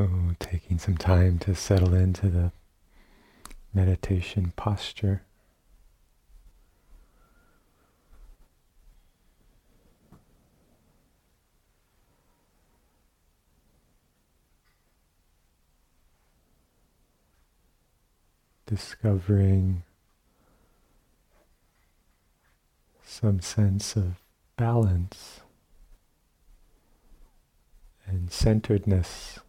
So, taking some time to settle into the meditation posture. Discovering some sense of balance and centeredness.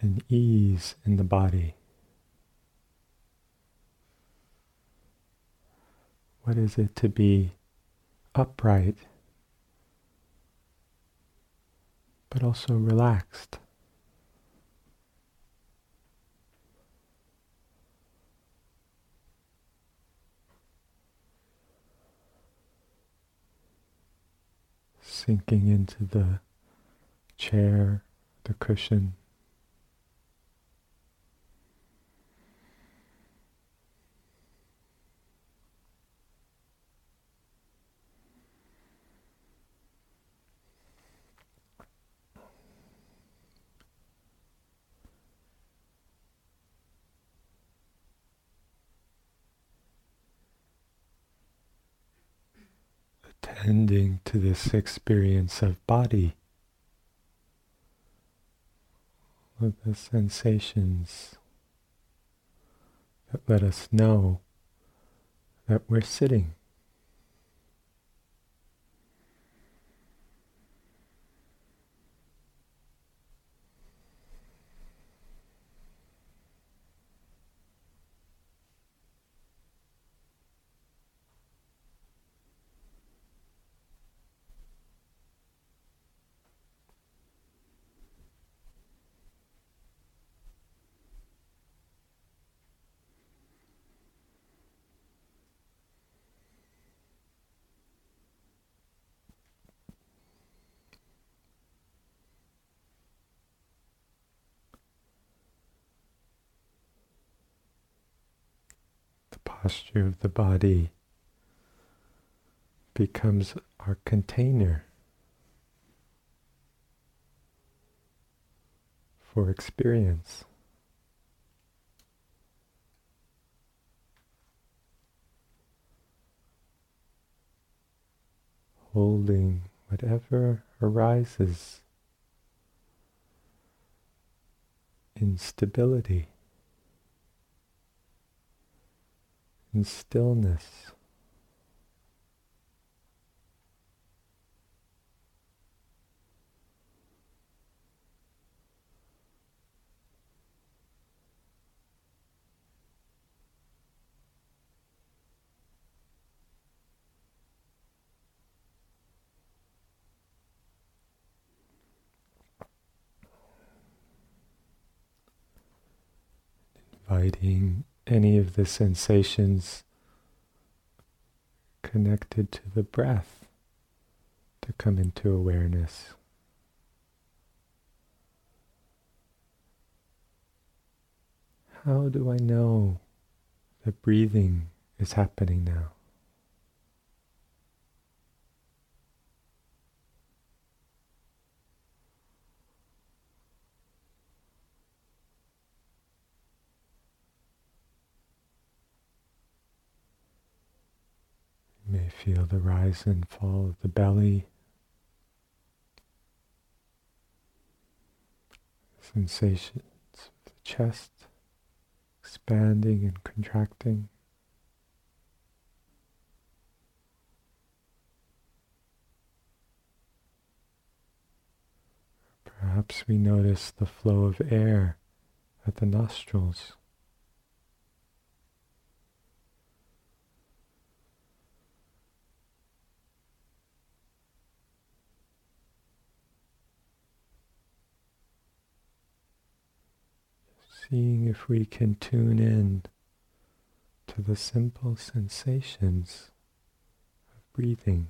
And ease in the body. What is it to be upright, but also relaxed? sinking into the chair, the cushion. Attending to this experience of body, with the sensations that let us know that we're sitting. Posture of the body becomes our container for experience. Holding whatever arises in stability. And stillness. inviting any of the sensations connected to the breath to come into awareness. How do I know that breathing is happening now? may feel the rise and fall of the belly, sensations of the chest expanding and contracting. Perhaps we notice the flow of air at the nostrils. Seeing if we can tune in to the simple sensations of breathing.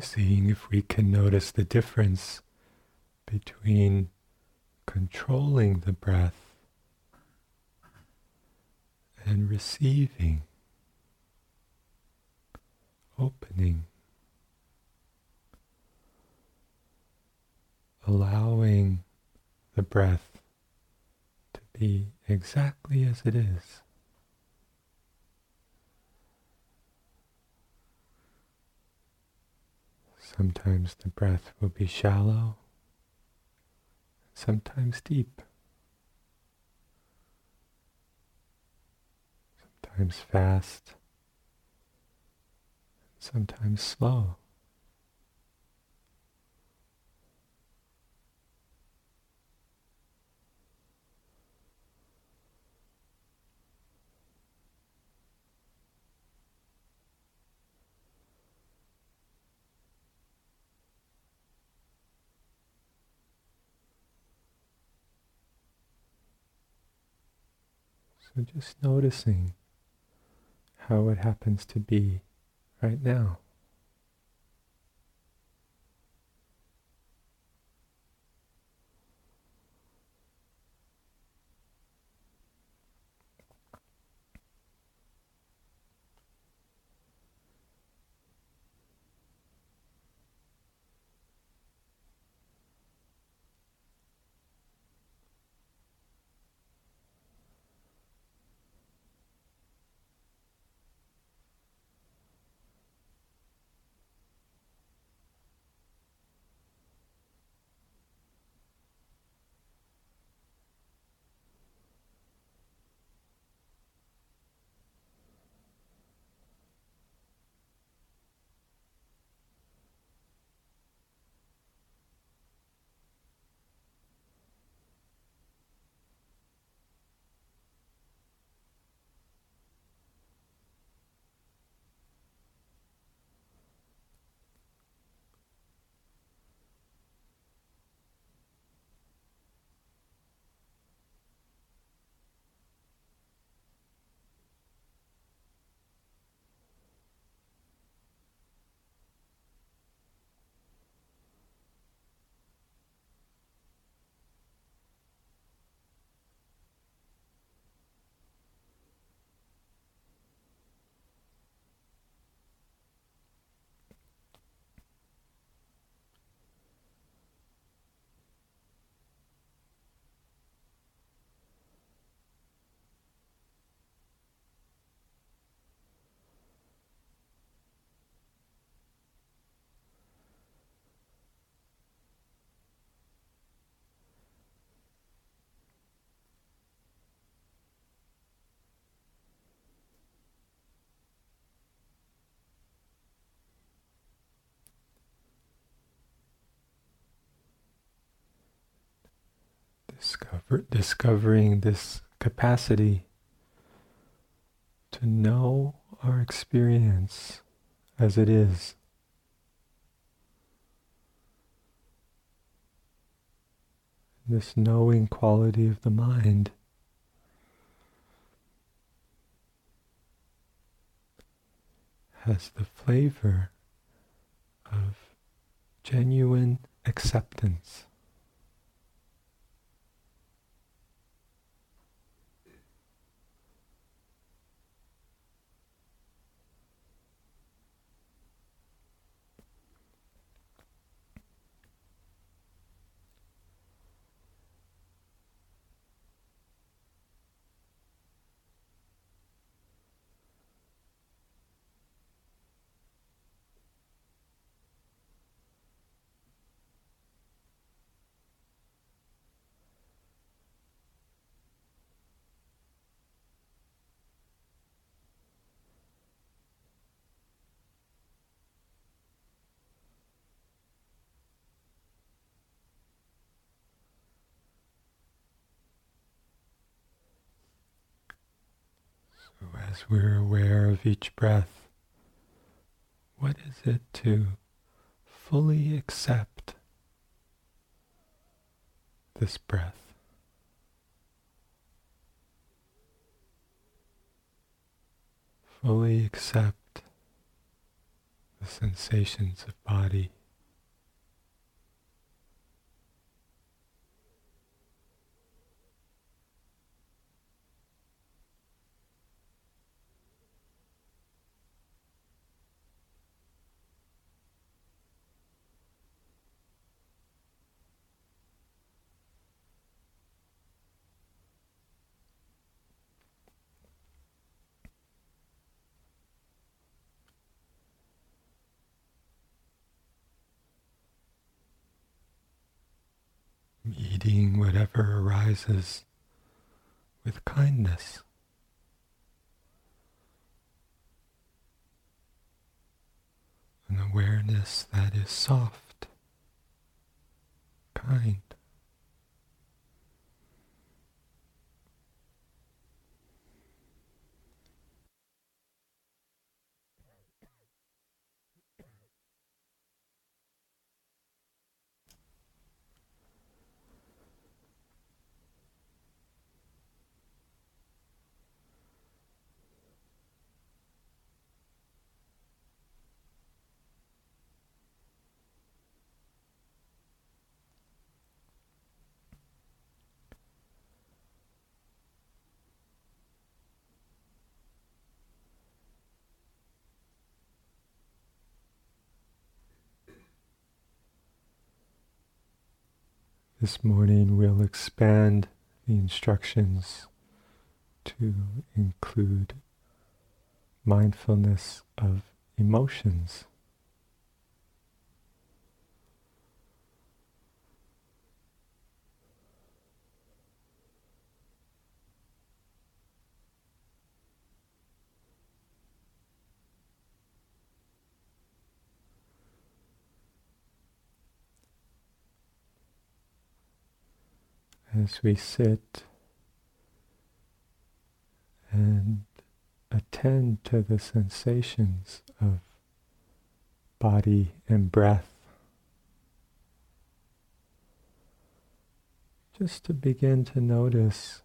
Seeing if we can notice the difference between controlling the breath and receiving, opening, allowing the breath to be exactly as it is. Sometimes the breath will be shallow, sometimes deep, sometimes fast, sometimes slow. So just noticing how it happens to be right now. Discovering this capacity to know our experience as it is. This knowing quality of the mind has the flavor of genuine acceptance. So, as we're aware of each breath, what is it to fully accept this breath? Fully accept the sensations of body. Meeting whatever arises with kindness. An awareness that is soft, kind. This morning we'll expand the instructions to include mindfulness of emotions. As we sit and attend to the sensations of body and breath. Just to begin to notice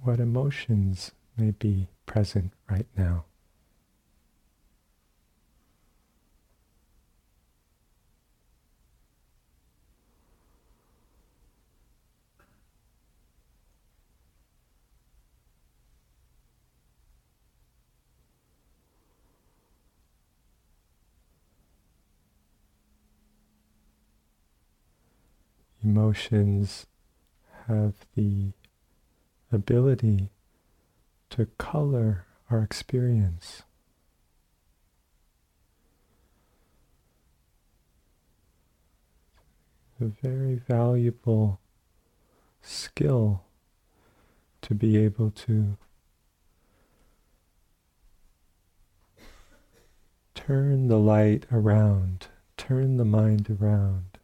what emotions may be present right now. Emotions have the ability to color our experience. A very valuable skill to be able to turn the light around, turn the mind around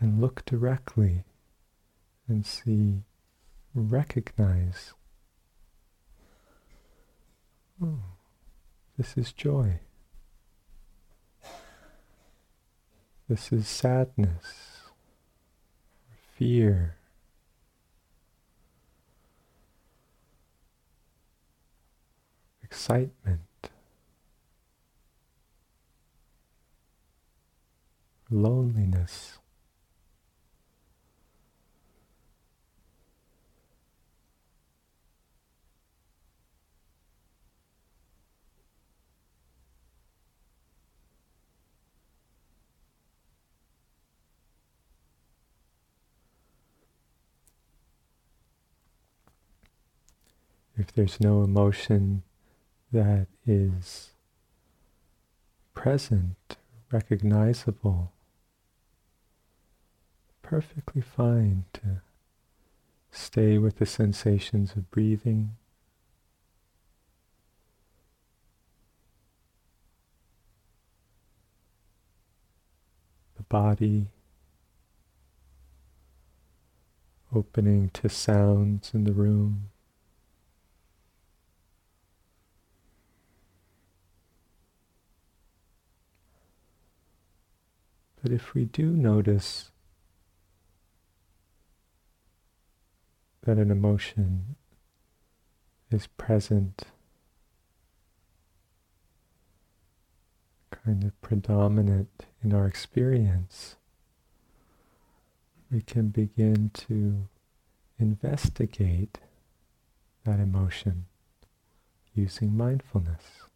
and look directly and see, recognize, oh, this is joy. This is sadness, fear. Excitement, loneliness. If there's no emotion that is present, recognizable, perfectly fine to stay with the sensations of breathing. The body opening to sounds in the room. that if we do notice that an emotion is present, kind of predominant in our experience, we can begin to investigate that emotion using mindfulness.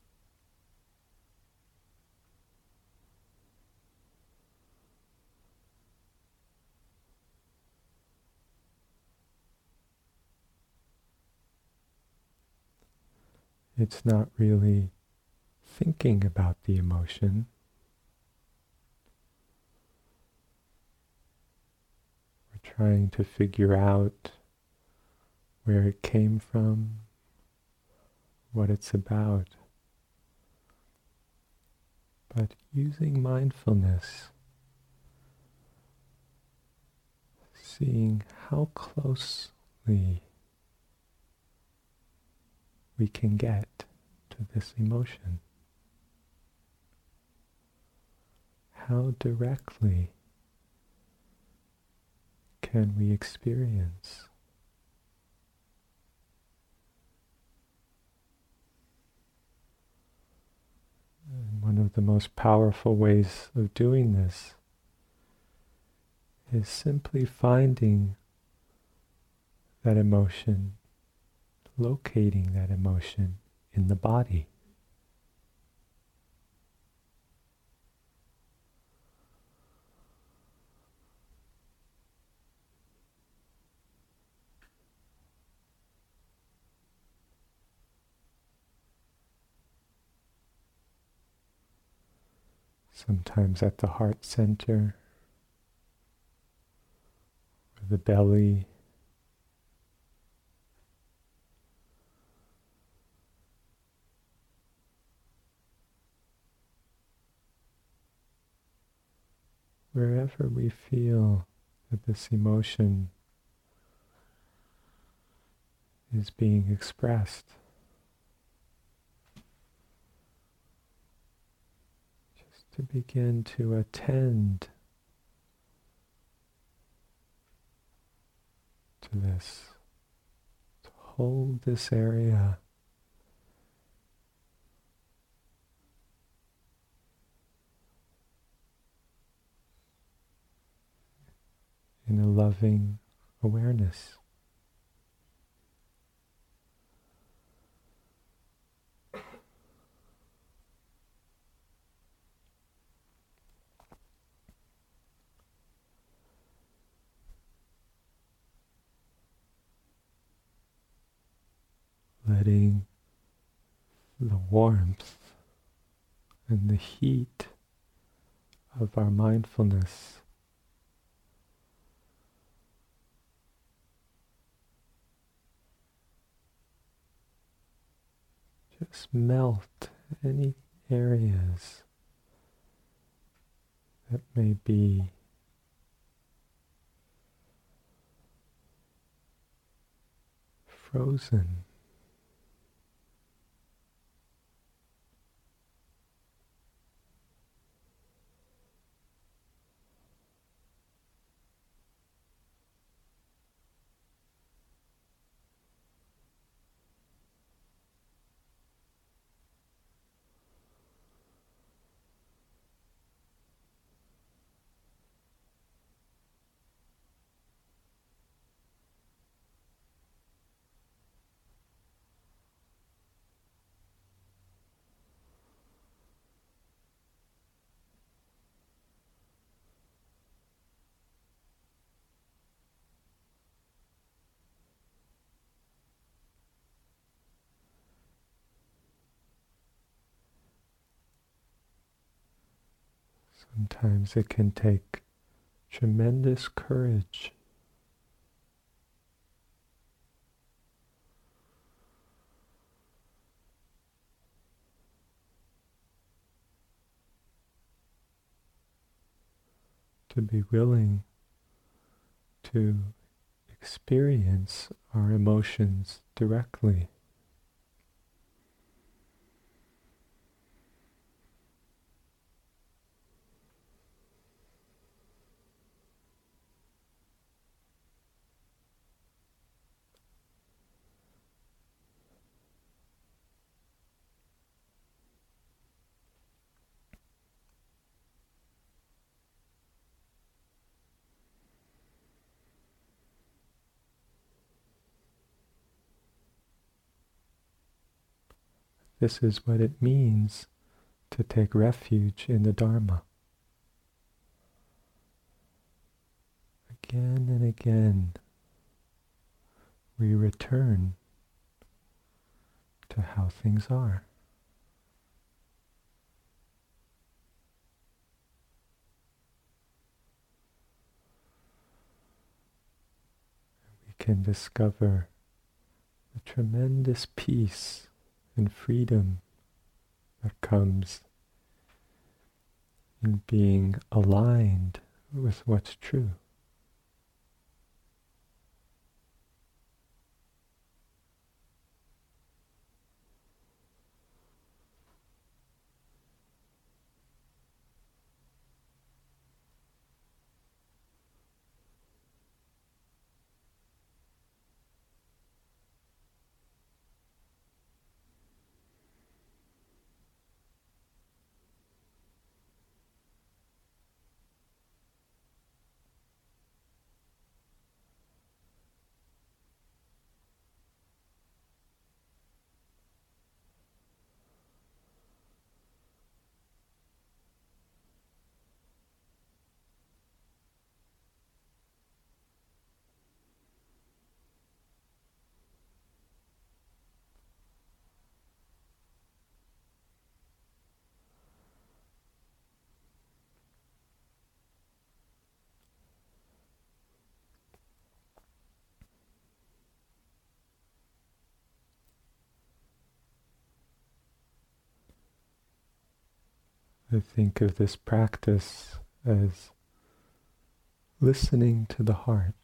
It's not really thinking about the emotion. We're trying to figure out where it came from, what it's about. But using mindfulness, seeing how closely we can get to this emotion. How directly can we experience And one of the most powerful ways of doing this is simply finding that emotion, locating that emotion in the body. sometimes at the heart center, or the belly. Wherever we feel that this emotion is being expressed. Just to begin to attend to this, to hold this area. In a loving awareness. letting the warmth and the heat of our mindfulness just melt any areas that may be frozen. Sometimes it can take tremendous courage to be willing to experience our emotions directly. This is what it means to take refuge in the Dharma. Again and again, we return to how things are. We can discover the tremendous peace and freedom that comes in being aligned with what's true. I think of this practice as listening to the heart.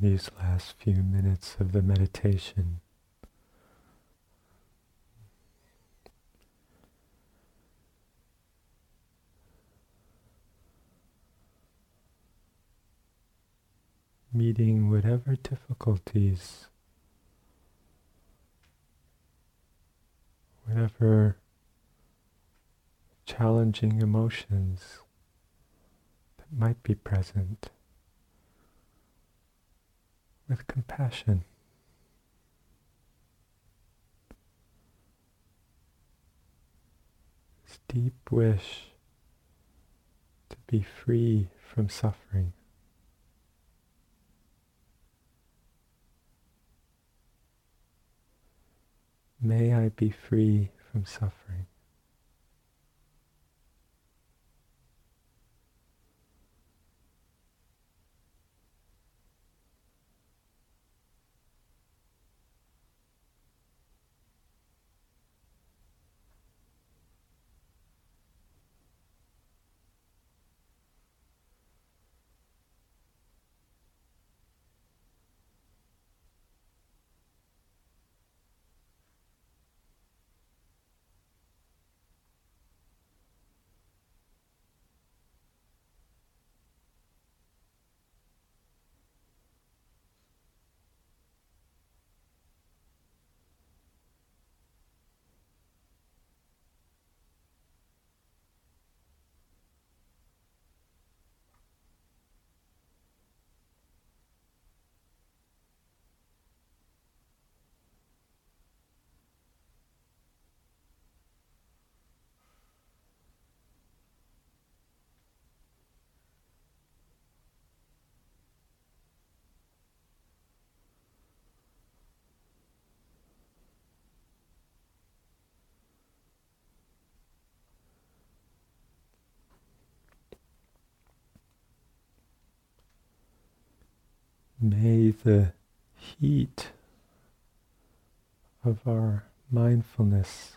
These last few minutes of the meditation. Meeting whatever difficulties, whatever challenging emotions that might be present with compassion. This deep wish to be free from suffering. May I be free from suffering. May the heat of our mindfulness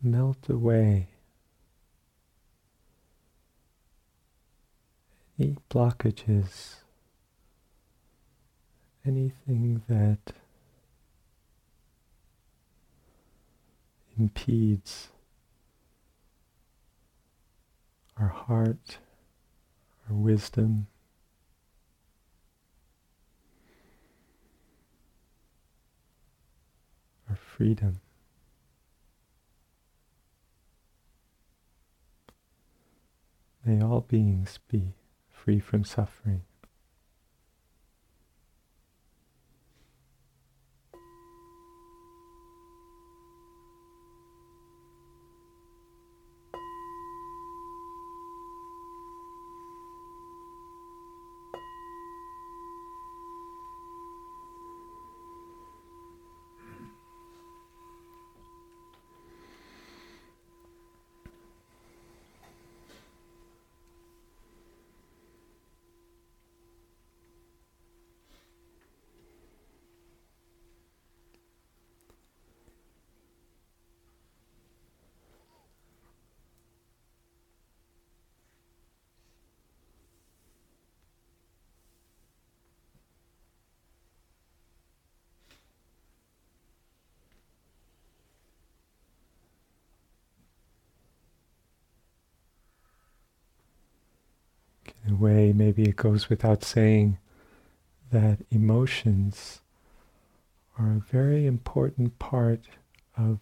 melt away. Any blockages, anything that impedes our heart wisdom. Our freedom. May all beings be free from suffering. In a way, maybe it goes without saying that emotions are a very important part of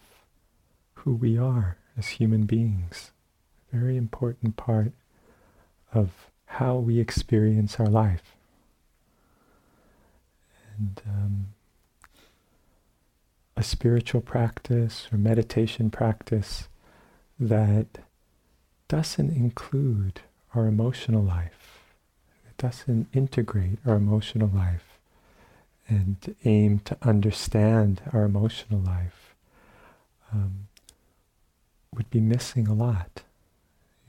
who we are as human beings, a very important part of how we experience our life. And um, a spiritual practice or meditation practice that doesn't include our emotional life. Doesn't integrate our emotional life and aim to understand our emotional life. Um, would be missing a lot,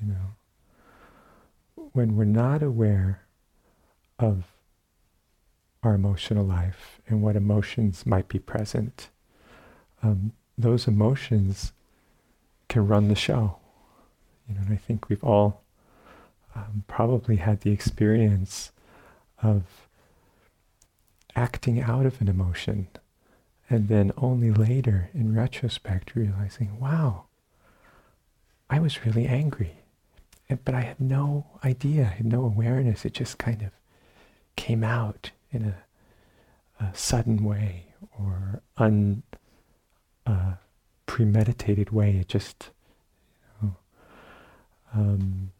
you know. When we're not aware of our emotional life and what emotions might be present, um, those emotions can run the show. You know, and I think we've all um, probably had the experience of acting out of an emotion and then only later in retrospect realizing, wow, I was really angry. But I had no idea, I had no awareness. It just kind of came out in a, a sudden way or un uh, premeditated way. It just, you know, um,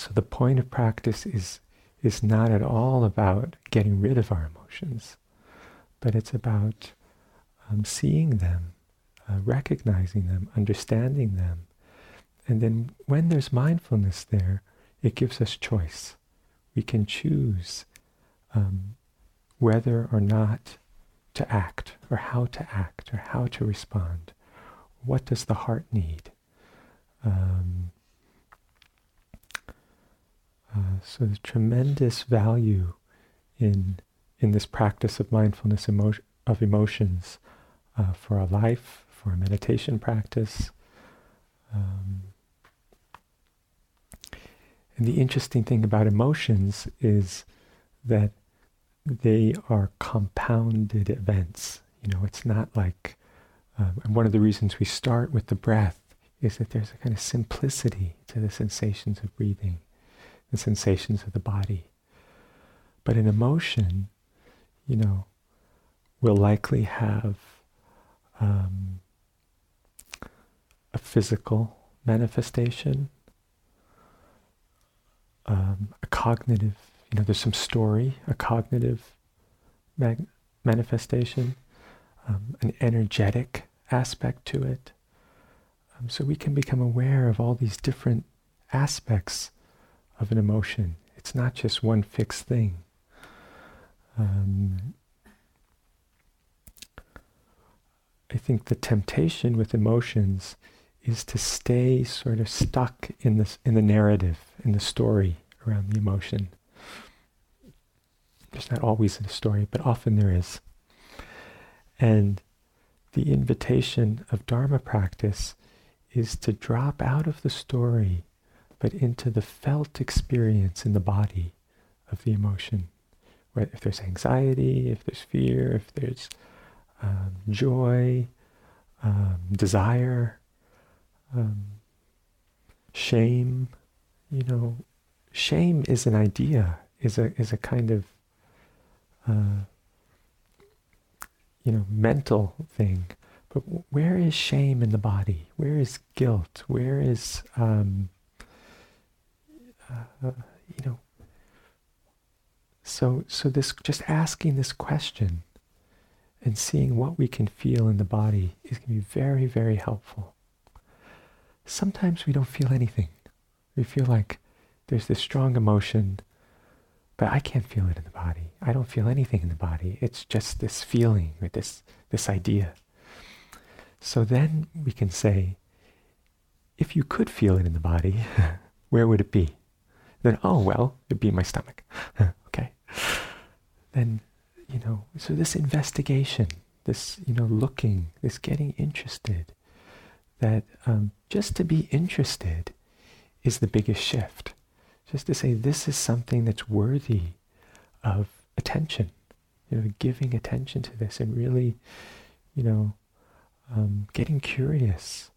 so the point of practice is is not at all about getting rid of our emotions, but it's about um, seeing them, uh, recognizing them, understanding them, and then when there's mindfulness there, it gives us choice. We can choose um, whether or not to act, or how to act, or how to respond. What does the heart need? Um, uh, so the tremendous value in in this practice of mindfulness emo- of emotions uh, for our life, for our meditation practice. Um, and the interesting thing about emotions is that they are compounded events. You know, it's not like, um, and one of the reasons we start with the breath is that there's a kind of simplicity to the sensations of breathing, the sensations of the body. But an emotion, you know, will likely have um, a physical manifestation, um, a cognitive you know, there's some story, a cognitive mag- manifestation, um, an energetic aspect to it. Um, so we can become aware of all these different aspects of an emotion. It's not just one fixed thing. Um, I think the temptation with emotions is to stay sort of stuck in this in the narrative, in the story around the emotion. There's not always a story, but often there is. And the invitation of Dharma practice is to drop out of the story, but into the felt experience in the body of the emotion. If there's anxiety, if there's fear, if there's um, joy, um, desire, um, shame, you know, shame is an idea, is a is a kind of uh, you know, mental thing. But where is shame in the body? Where is guilt? Where is, um, uh, you know, so so this just asking this question and seeing what we can feel in the body is going to be very very helpful. Sometimes we don't feel anything. We feel like there's this strong emotion but I can't feel it in the body. I don't feel anything in the body. It's just this feeling or this, this idea. So then we can say, if you could feel it in the body, where would it be? Then, oh, well, it'd be my stomach. okay. Then, you know, so this investigation, this, you know, looking, this getting interested, that um, just to be interested is the biggest shift just to say this is something that's worthy of attention, you know, giving attention to this and really, you know, um, getting curious.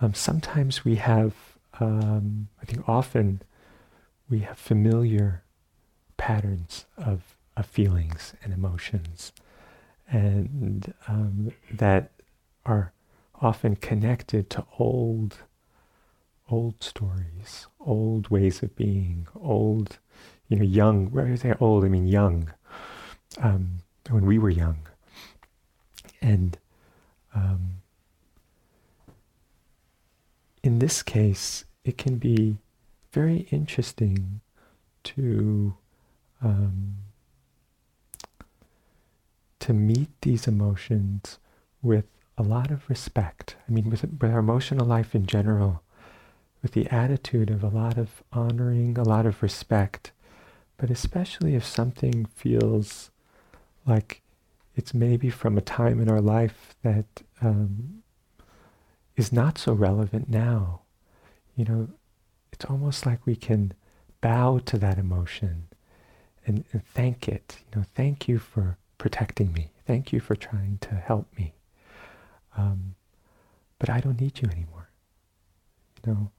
Um, sometimes we have, um, I think often we have familiar patterns of, of feelings and emotions, and um, that are often connected to old old stories, old ways of being, old, you know, young. When I say old, I mean young. Um, when we were young, and um, in this case, it can be very interesting to um, to meet these emotions with a lot of respect. I mean, with, with our emotional life in general, with the attitude of a lot of honoring, a lot of respect, but especially if something feels like it's maybe from a time in our life that um, is not so relevant now. You know, it's almost like we can bow to that emotion and, and thank it. You know, thank you for protecting me. Thank you for trying to help me. Um, but I don't need you anymore. You know,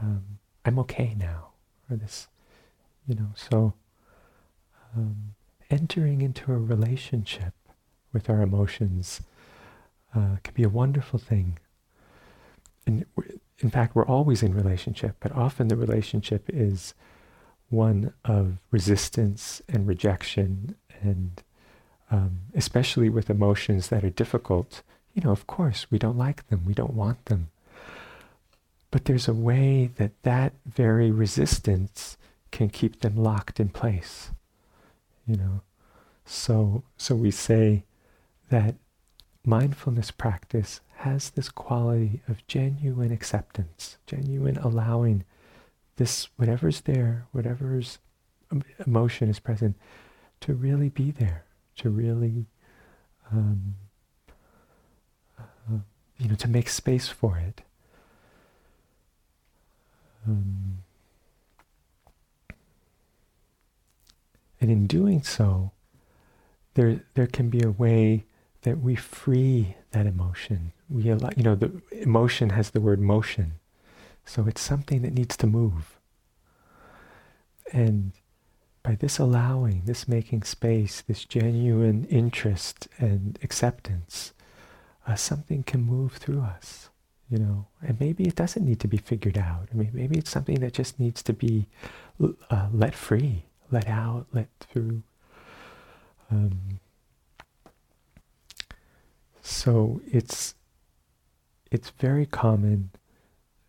um, I'm okay now. Or this, you know, so um, entering into a relationship with our emotions uh, can be a wonderful thing. And in fact, we're always in relationship, but often the relationship is one of resistance and rejection, and um, especially with emotions that are difficult. You know, of course, we don't like them, we don't want them. But there's a way that that very resistance can keep them locked in place. You know, so so we say that mindfulness practice has this quality of genuine acceptance, genuine allowing this, whatever's there, whatever's emotion is present, to really be there, to really, um, uh, you know, to make space for it. Um, and in doing so, there there can be a way that we free that emotion. We allow, you know, the emotion has the word motion. So it's something that needs to move. And by this allowing, this making space, this genuine interest and acceptance, uh, something can move through us, you know. And maybe it doesn't need to be figured out. I mean, maybe it's something that just needs to be uh, let free, let out, let through. Um, so it's it's very common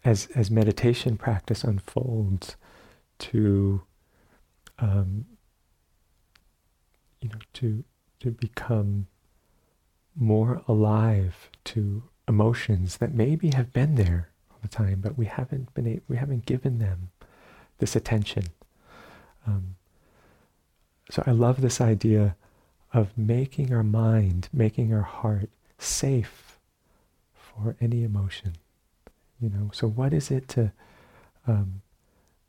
as as meditation practice unfolds to um, you know to to become more alive to emotions that maybe have been there all the time, but we haven't been we haven't given them this attention. Um, so I love this idea of making our mind, making our heart safe for any emotion. You know, so what is it to um,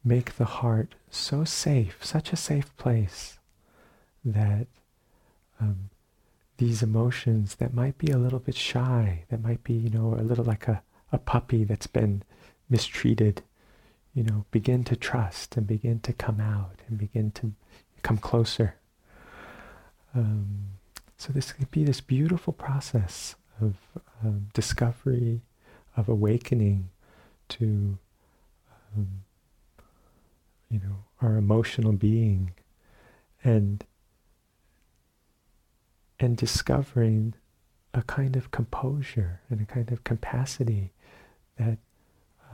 make the heart so safe, such a safe place that um, these emotions that might be a little bit shy, that might be, you know, a little like a, a puppy that's been mistreated, you know, begin to trust and begin to come out and begin to come closer. Um, so this could be this beautiful process of um, discovery, of awakening to, um, you know, our emotional being, and and discovering a kind of composure and a kind of capacity that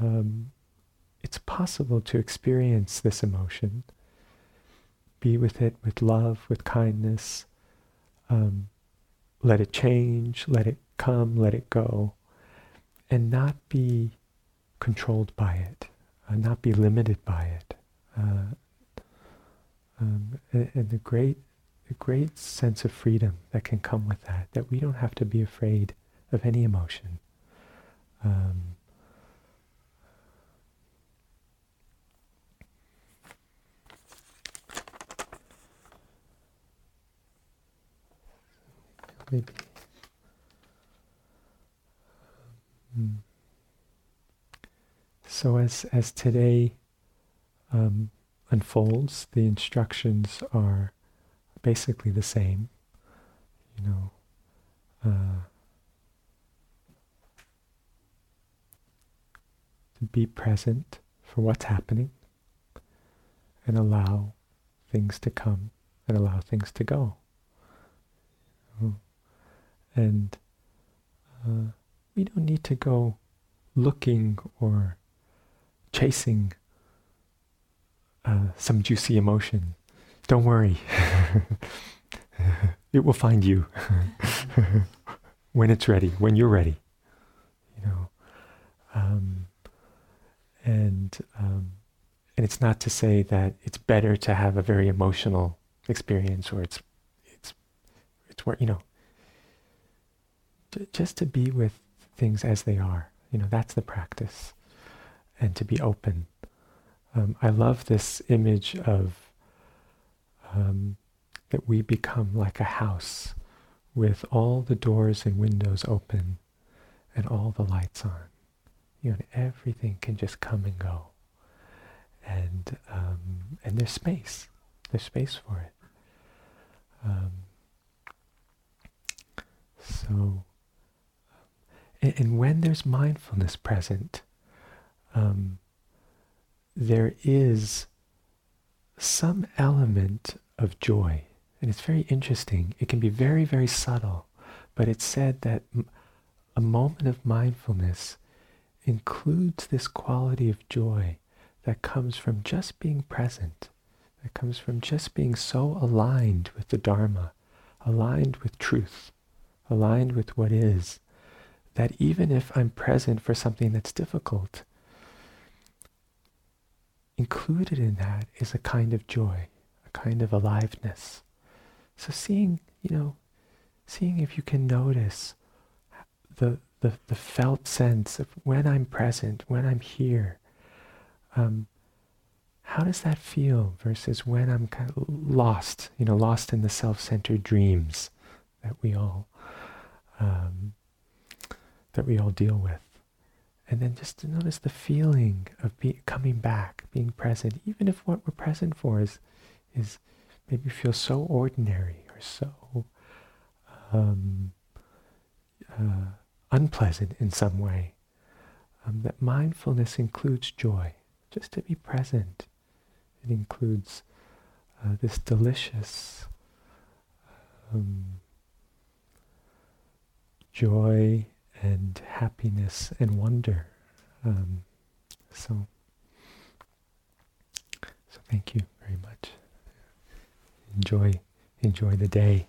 um, it's possible to experience this emotion, be with it with love, with kindness, um, let it change, let it come, let it go, and not be controlled by it, uh, not be limited by it. Uh, um, and, and, the great, the great sense of freedom that can come with that, that we don't have to be afraid of any emotion. Um, maybe. Um, so as as today um, unfolds, the instructions are basically the same. You know, uh, to be present for what's happening and allow things to come and allow things to go. And uh, we don't need to go looking or chasing uh, some juicy emotion. Don't worry. it will find you when it's ready, when you're ready. You know, um, and um, and it's not to say that it's better to have a very emotional experience, or it's it's it's where you know just to be with things as they are. You know, that's the practice. And to be open. Um, I love this image of um, that we become like a house with all the doors and windows open and all the lights on. You know, everything can just come and go. And um, and there's space. There's space for it. Um, so, and, and, when there's mindfulness present, um, there is some element of joy. And it's very interesting. It can be very, very subtle, but it's said that a moment of mindfulness includes this quality of joy that comes from just being present, that comes from just being so aligned with the Dharma, aligned with truth, aligned with what is, that even if I'm present for something that's difficult, included in that is a kind of joy, a kind of aliveness. So seeing, you know, seeing if you can notice the, the, the felt sense of when I'm present, when I'm here, um, how does that feel versus when I'm kind of lost, you know, lost in the self-centered dreams that we all um, that we all deal with, and then just to notice the feeling of be, coming back, being present, even if what we're present for is is maybe feel so ordinary or so um, uh, unpleasant in some way. Um, that mindfulness includes joy, just to be present. It includes uh, this delicious um, joy and happiness and wonder. Um, so, so thank you very much. Enjoy, enjoy the day.